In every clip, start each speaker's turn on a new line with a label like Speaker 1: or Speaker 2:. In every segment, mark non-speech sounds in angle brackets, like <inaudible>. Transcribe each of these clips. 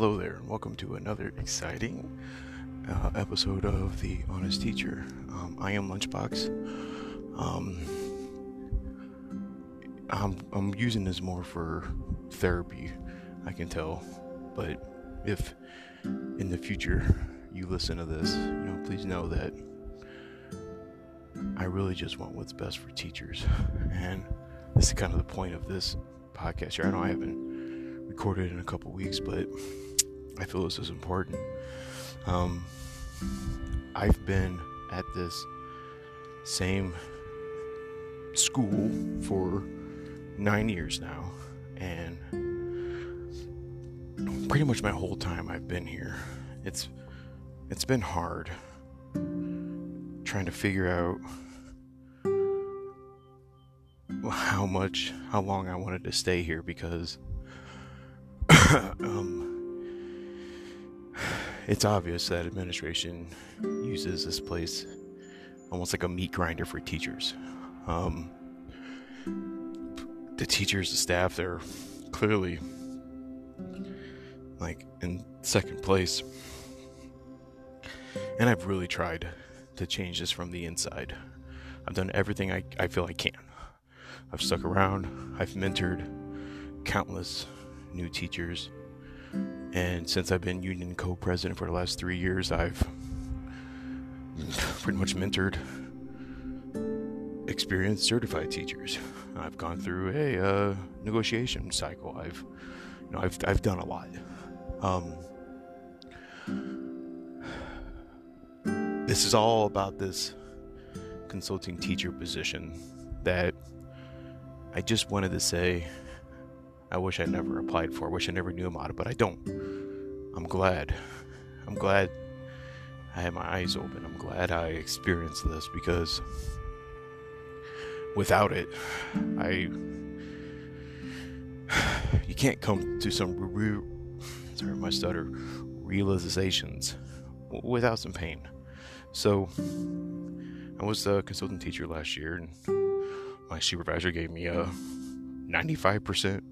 Speaker 1: Hello there, and welcome to another exciting uh, episode of The Honest Teacher. Um, I am Lunchbox. Um, I'm, I'm using this more for therapy, I can tell. But if in the future you listen to this, you know, please know that I really just want what's best for teachers. And this is kind of the point of this podcast here. I know I haven't recorded in a couple weeks, but I feel this is important. Um, I've been at this same school for nine years now, and pretty much my whole time I've been here, it's it's been hard trying to figure out how much, how long I wanted to stay here because <coughs> um, it's obvious that administration uses this place almost like a meat grinder for teachers. Um, the teachers, the staff, they're clearly like in second place. And I've really tried to change this from the inside. I've done everything I, I feel I can. I've stuck around, I've mentored countless new teachers. And since I've been union co president for the last three years, I've pretty much mentored experienced certified teachers. I've gone through a uh, negotiation cycle. I've, you know, I've, I've done a lot. Um, this is all about this consulting teacher position that I just wanted to say I wish I never applied for. I wish I never knew about it, but I don't. I'm glad. I'm glad I had my eyes open. I'm glad I experienced this because without it, I you can't come to some re- sorry my stutter realizations without some pain. So I was a consultant teacher last year, and my supervisor gave me a 95%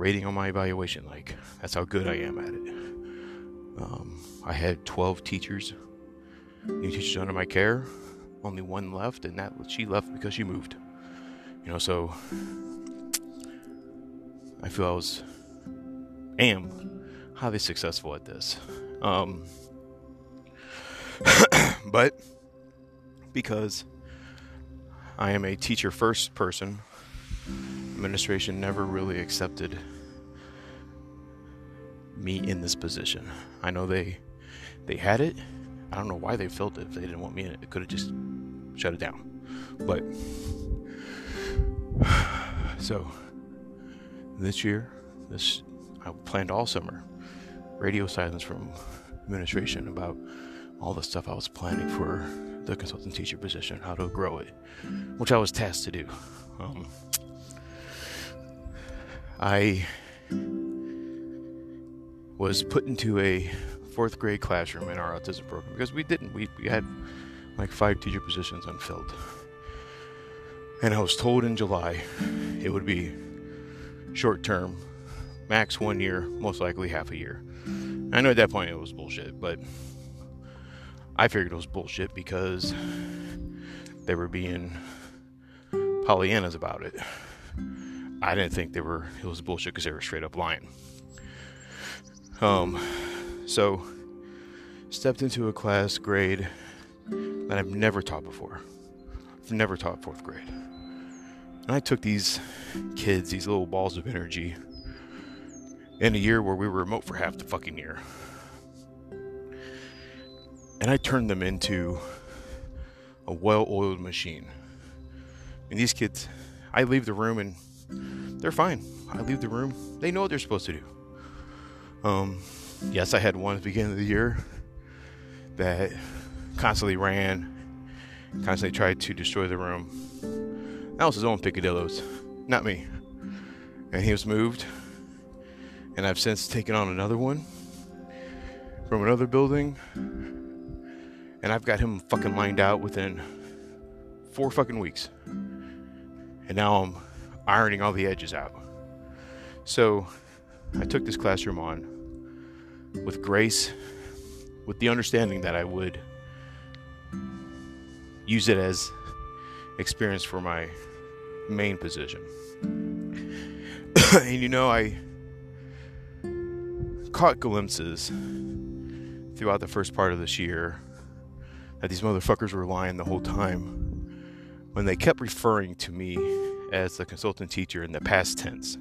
Speaker 1: rating on my evaluation. Like, that's how good I am at it. Um, I had 12 teachers, new teachers under my care. Only one left, and that she left because she moved. You know, so I feel I was am highly successful at this. Um, <coughs> but because I am a teacher first person, administration never really accepted me in this position. I know they they had it. I don't know why they felt it if they didn't want me in it. It could have just shut it down. But <sighs> so this year, this I planned all summer radio silence from administration about all the stuff I was planning for the consultant teacher position, how to grow it, which I was tasked to do. Um, I was put into a fourth grade classroom in our autism program because we didn't. We, we had like five teacher positions unfilled. And I was told in July it would be short term, max one year, most likely half a year. I know at that point it was bullshit, but I figured it was bullshit because they were being Pollyannas about it. I didn't think they were it was bullshit because they were straight up lying. Um, so stepped into a class grade that I've never taught before. I've never taught fourth grade. And I took these kids, these little balls of energy, in a year where we were remote for half the fucking year. And I turned them into a well oiled machine. And these kids, I leave the room and they're fine. I leave the room. They know what they're supposed to do. Um, yes, I had one at the beginning of the year that constantly ran, constantly tried to destroy the room. That was his own picadillos, not me. And he was moved. And I've since taken on another one from another building. And I've got him fucking lined out within four fucking weeks. And now I'm ironing all the edges out. So I took this classroom on with grace, with the understanding that I would use it as experience for my main position. <coughs> and you know, I caught glimpses throughout the first part of this year that these motherfuckers were lying the whole time when they kept referring to me as the consultant teacher in the past tense.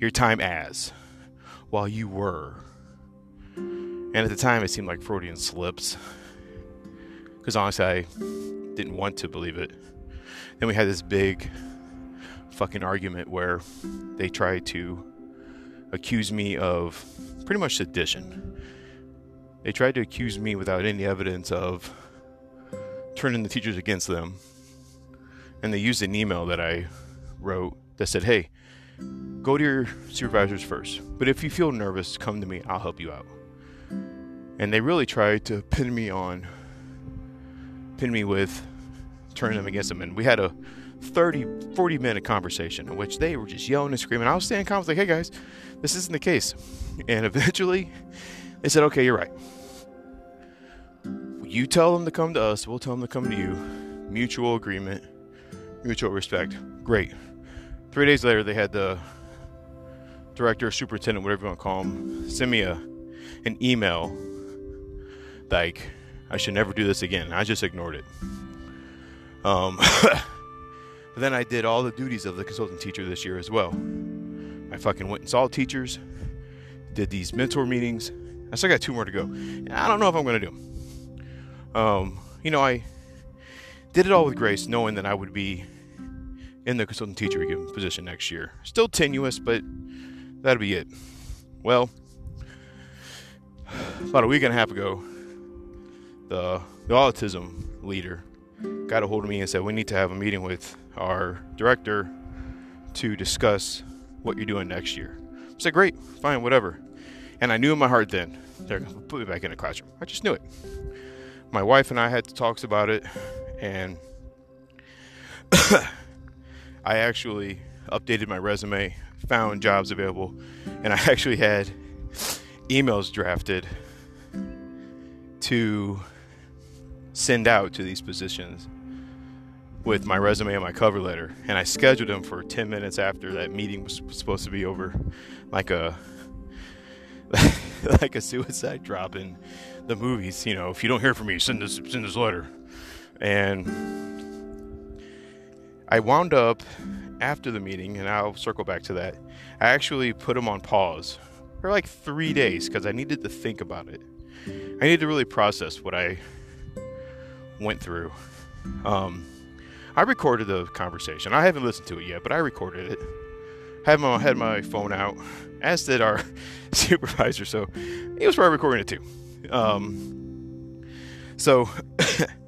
Speaker 1: Your time as, while you were. And at the time, it seemed like Freudian slips. Because honestly, I didn't want to believe it. Then we had this big fucking argument where they tried to accuse me of pretty much sedition. They tried to accuse me without any evidence of turning the teachers against them. And they used an email that I wrote that said, hey, go to your supervisors first. But if you feel nervous, come to me. I'll help you out. And they really tried to pin me on, pin me with turning them against them. And we had a 30, 40 minute conversation in which they were just yelling and screaming. I was standing was like, hey guys, this isn't the case. <laughs> And eventually they said, okay, you're right. You tell them to come to us, we'll tell them to come to you. Mutual agreement, mutual respect. Great. Three days later, they had the director, superintendent, whatever you want to call him, send me a an email like I should never do this again. I just ignored it. Um, <laughs> but then I did all the duties of the consultant teacher this year as well. I fucking went and saw teachers, did these mentor meetings. I still got two more to go. I don't know if I'm going to do them. Um, you know, I did it all with grace, knowing that I would be in the consultant teacher position next year. Still tenuous, but that'll be it. Well, about a week and a half ago, the, the autism leader got a hold of me and said, We need to have a meeting with our director to discuss what you're doing next year. I said, Great, fine, whatever. And I knew in my heart then, they're going to put me back in the classroom. I just knew it. My wife and I had talks about it, and <coughs> <coughs> I actually updated my resume, found jobs available, and I <laughs> actually had emails drafted to send out to these positions with my resume and my cover letter. And I scheduled them for 10 minutes after that meeting was supposed to be over, like a <laughs> like a suicide drop in the movies. You know, if you don't hear from me, send this send this letter. And I wound up after the meeting, and I'll circle back to that. I actually put them on pause for like three days because I needed to think about it. I needed to really process what I went through. Um, I recorded the conversation. I haven't listened to it yet, but I recorded it. Had my had my phone out, as did our <laughs> supervisor. So he was probably recording it too. Um, so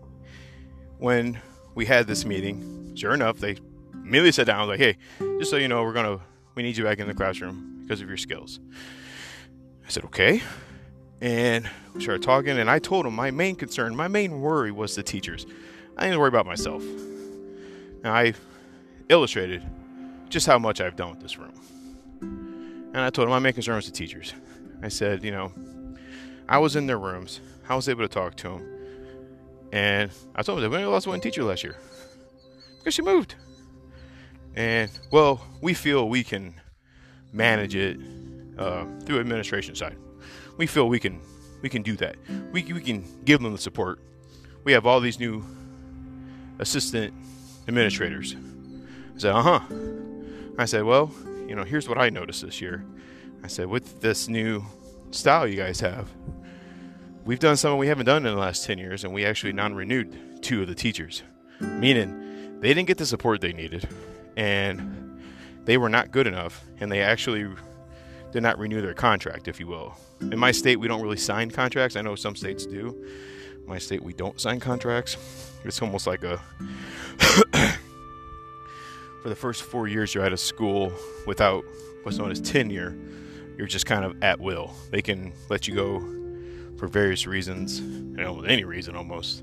Speaker 1: <coughs> when we had this meeting, sure enough, they immediately sat down. I was like, "Hey, just so you know, we're gonna we need you back in the classroom because of your skills." I said, "Okay." and we started talking. And I told him my main concern, my main worry was the teachers. I didn't worry about myself. And I illustrated just how much I've done with this room. And I told him my main concern was the teachers. I said, you know, I was in their rooms. I was able to talk to them. And I told them, we only lost one teacher last year because she moved. And well, we feel we can manage it uh, through administration side we feel we can we can do that. We, we can give them the support. We have all these new assistant administrators. I said, uh huh. I said, well, you know, here's what I noticed this year. I said, with this new style you guys have, we've done something we haven't done in the last 10 years, and we actually non renewed two of the teachers, meaning they didn't get the support they needed, and they were not good enough, and they actually did not renew their contract, if you will. In my state, we don't really sign contracts. I know some states do. In my state, we don't sign contracts. It's almost like a. <coughs> for the first four years you're out of school without what's known as tenure, you're just kind of at will. They can let you go for various reasons, you know, any reason almost.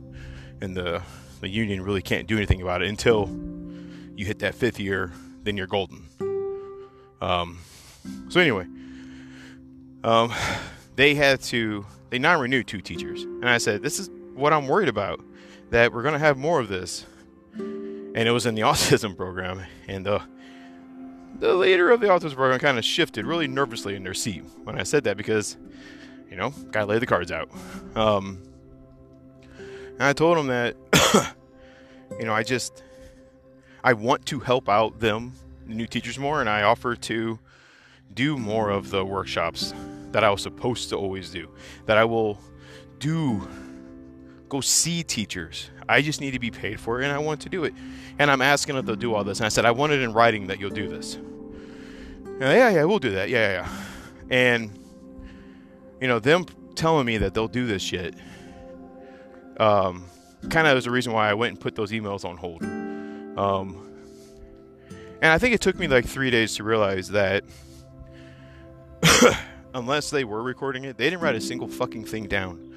Speaker 1: And the the union really can't do anything about it until you hit that fifth year. Then you're golden. Um, so anyway, um, they had to they non-renewed two teachers, and I said, "This is what I'm worried about. That we're gonna have more of this." And it was in the <laughs> autism program, and the the leader of the autism program kind of shifted really nervously in their seat when I said that because, you know, gotta lay the cards out. Um, and I told him that, <coughs> you know, I just I want to help out them, the new teachers, more, and I offer to do more of the workshops that I was supposed to always do. That I will do, go see teachers. I just need to be paid for it, and I want to do it. And I'm asking them to do all this. And I said, I want it in writing that you'll do this. And, yeah, yeah, we'll do that. Yeah, yeah, yeah. And, you know, them telling me that they'll do this shit um, kind of was the reason why I went and put those emails on hold. Um, and I think it took me like three days to realize that <coughs> unless they were recording it, they didn't write a single fucking thing down.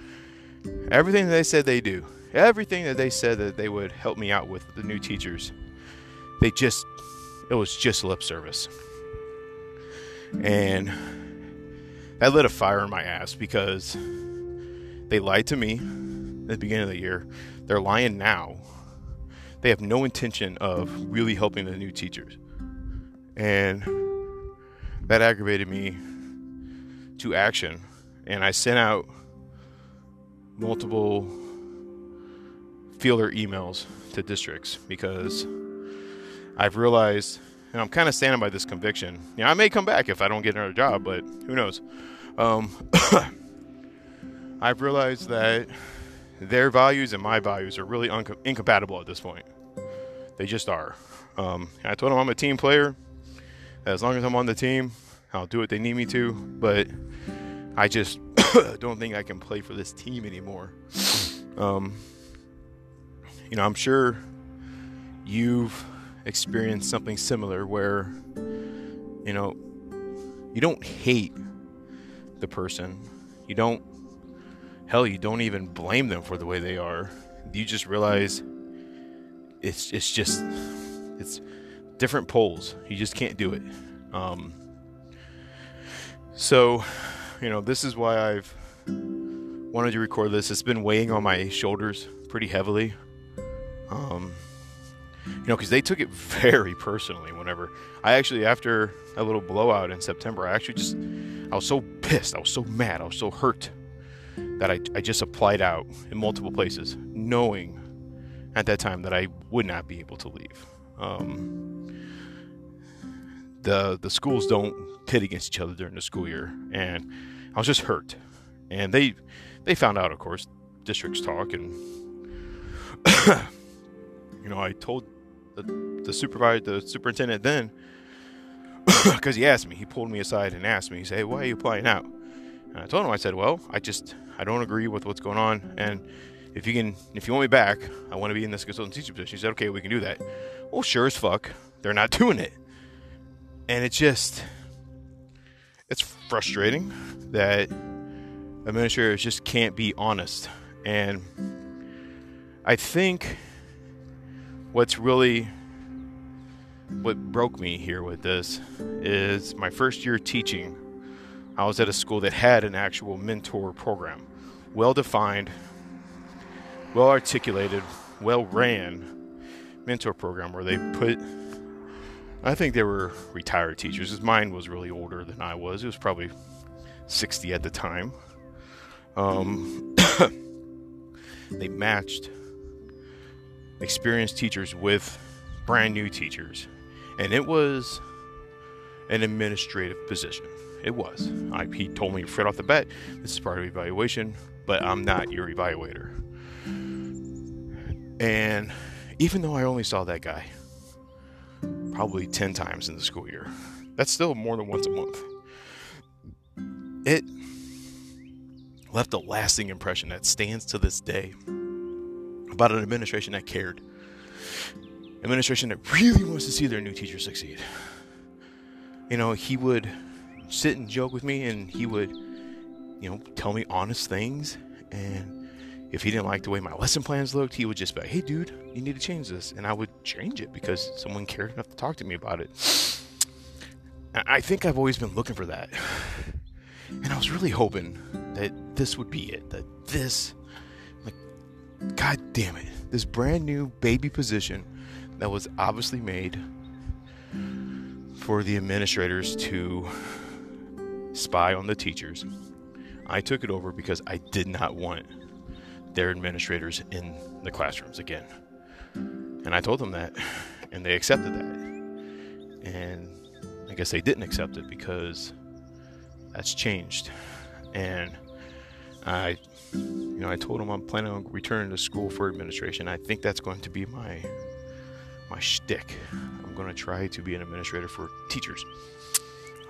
Speaker 1: Everything that they said they do, everything that they said that they would help me out with the new teachers, they just, it was just lip service. And that lit a fire in my ass because they lied to me at the beginning of the year. They're lying now. They have no intention of really helping the new teachers. And that aggravated me to action. And I sent out multiple feeler emails to districts because I've realized, and I'm kind of standing by this conviction. Know, I may come back if I don't get another job, but who knows? Um, <coughs> I've realized that their values and my values are really un- incompatible at this point. They just are. Um, I told them I'm a team player. As long as I'm on the team, I'll do what they need me to. But I just <coughs> don't think I can play for this team anymore. Um, you know, I'm sure you've experienced something similar where, you know, you don't hate the person. You don't, hell, you don't even blame them for the way they are. You just realize it's it's just it's different poles. You just can't do it. Um, so, you know, this is why I've wanted to record this. It's been weighing on my shoulders pretty heavily. Um, you know, because they took it <laughs> very personally. Whenever I actually, after a little blowout in September, I actually just, I was so pissed, I was so mad, I was so hurt that I, I just applied out in multiple places, knowing at that time that I would not be able to leave. Um, the the schools don't pit against each other during the school year, and I was just hurt. And they they found out, of course, districts talk, and <coughs> you know I told the, supervisor, the superintendent then, <coughs> because he asked me, he pulled me aside and asked me, he said, hey, "Why are you applying out?" And I told him, I said, "Well, I just I don't agree with what's going on, and if you can, if you want me back, I want to be in this consultant teacher position." He said, "Okay, we can do that." Well, sure as fuck, they're not <laughs> doing it, and it's just it's frustrating that administrators just can't be honest, and I think what's really what broke me here with this is my first year teaching. I was at a school that had an actual mentor program, well defined, well articulated, well ran mentor program where they put I think they were retired teachers. His mine was really older than I was. It was probably 60 at the time. Um, <coughs> they matched experienced teachers with brand new teachers. And it was an administrative position. It was. I, he told me right off the bat, this is part of evaluation, but I'm not your evaluator. And even though I only saw that guy probably 10 times in the school year, that's still more than once a month. It left a lasting impression that stands to this day about an administration that cared. Administration that really wants to see their new teacher succeed. You know, he would sit and joke with me and he would, you know, tell me honest things. And if he didn't like the way my lesson plans looked, he would just be like, hey, dude, you need to change this. And I would change it because someone cared enough to talk to me about it. I think I've always been looking for that. And I was really hoping that this would be it. That this, god damn it, this brand new baby position that was obviously made for the administrators to spy on the teachers. I took it over because I did not want their administrators in the classrooms again. And I told them that, and they accepted that. And I guess they didn't accept it because that's changed. And I, you know, I told them I'm planning on returning to school for administration. I think that's going to be my my shtick. I'm going to try to be an administrator for teachers.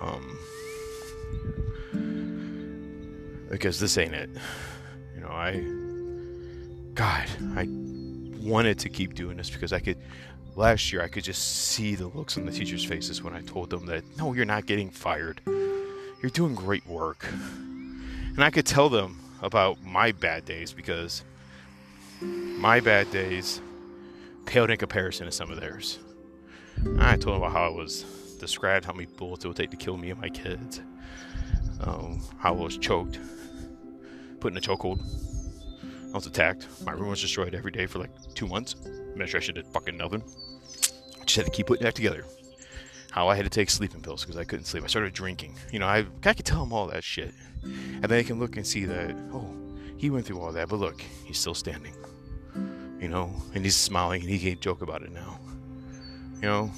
Speaker 1: Um, because this ain't it. You know, I, God, I wanted to keep doing this because I could. Last year, I could just see the looks on the teachers' faces when I told them that, no, you're not getting fired. You're doing great work. And I could tell them about my bad days because my bad days paled in comparison to some of theirs. I told them about how I was described, how many bullets it would take to kill me and my kids, um, how I was choked, put in a chokehold. I was attacked. My room was destroyed every day for like two months. Administration did fucking nothing. Just had to keep putting that together. How I had to take sleeping pills because I couldn't sleep. I started drinking. You know, I, I could tell them all that shit. And then they can look and see that, oh, he went through all that, but look, he's still standing. You know, and he's smiling and he can't joke about it now. You know,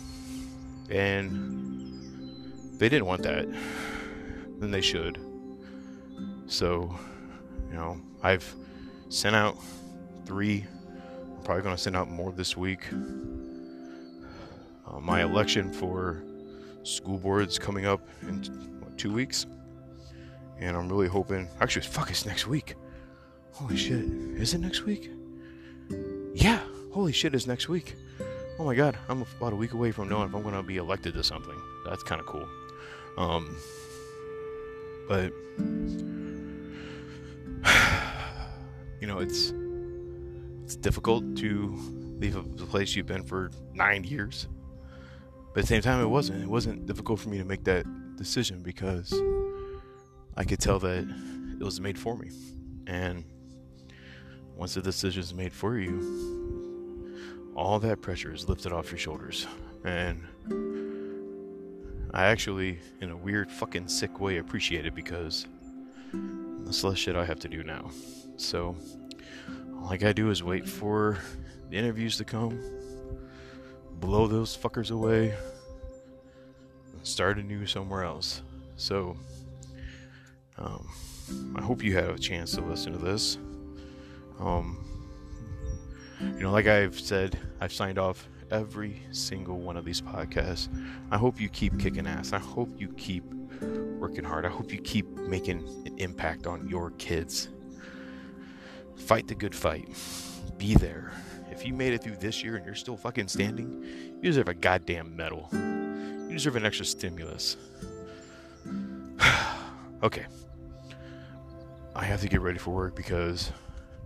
Speaker 1: and they didn't want that. Then they should. So, you know, I've sent out three. I'm probably going to send out more this week. Uh, my election for school boards coming up in what, two weeks, and I'm really hoping. Actually, fuck, it's next week. Holy shit, is it next week? Yeah, holy shit, it's next week. Oh my god, I'm about a week away from knowing if I'm to be elected to something. That's kind of cool. Um, but <sighs> you know, it's it's difficult to leave a place you've been for nine years. But at the same time, it wasn't. It wasn't difficult for me to make that decision because I could tell that it was made for me. And once the decision is made for you, all that pressure is lifted off your shoulders. And I actually, in a weird, fucking sick way, appreciate it because that's less shit I have to do now. So, all I gotta do is wait for the interviews to come, blow those fuckers away, and start anew somewhere else. So, um, I hope you had a chance to listen to this. Um, you know, like I've said, I've signed off every single one of these podcasts. I hope you keep kicking ass. I hope you keep working hard. I hope you keep making an impact on your kids. Fight the good fight. Be there. If you made it through this year and you're still fucking standing, you deserve a goddamn medal. You deserve an extra stimulus. <sighs> okay. I have to get ready for work because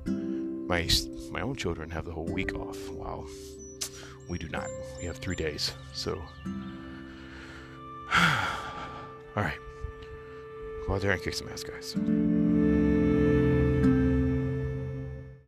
Speaker 1: my my own children have the whole week off. Wow. We do not. We have 3 days. So <sighs> All right. Go out there and kick some ass, guys.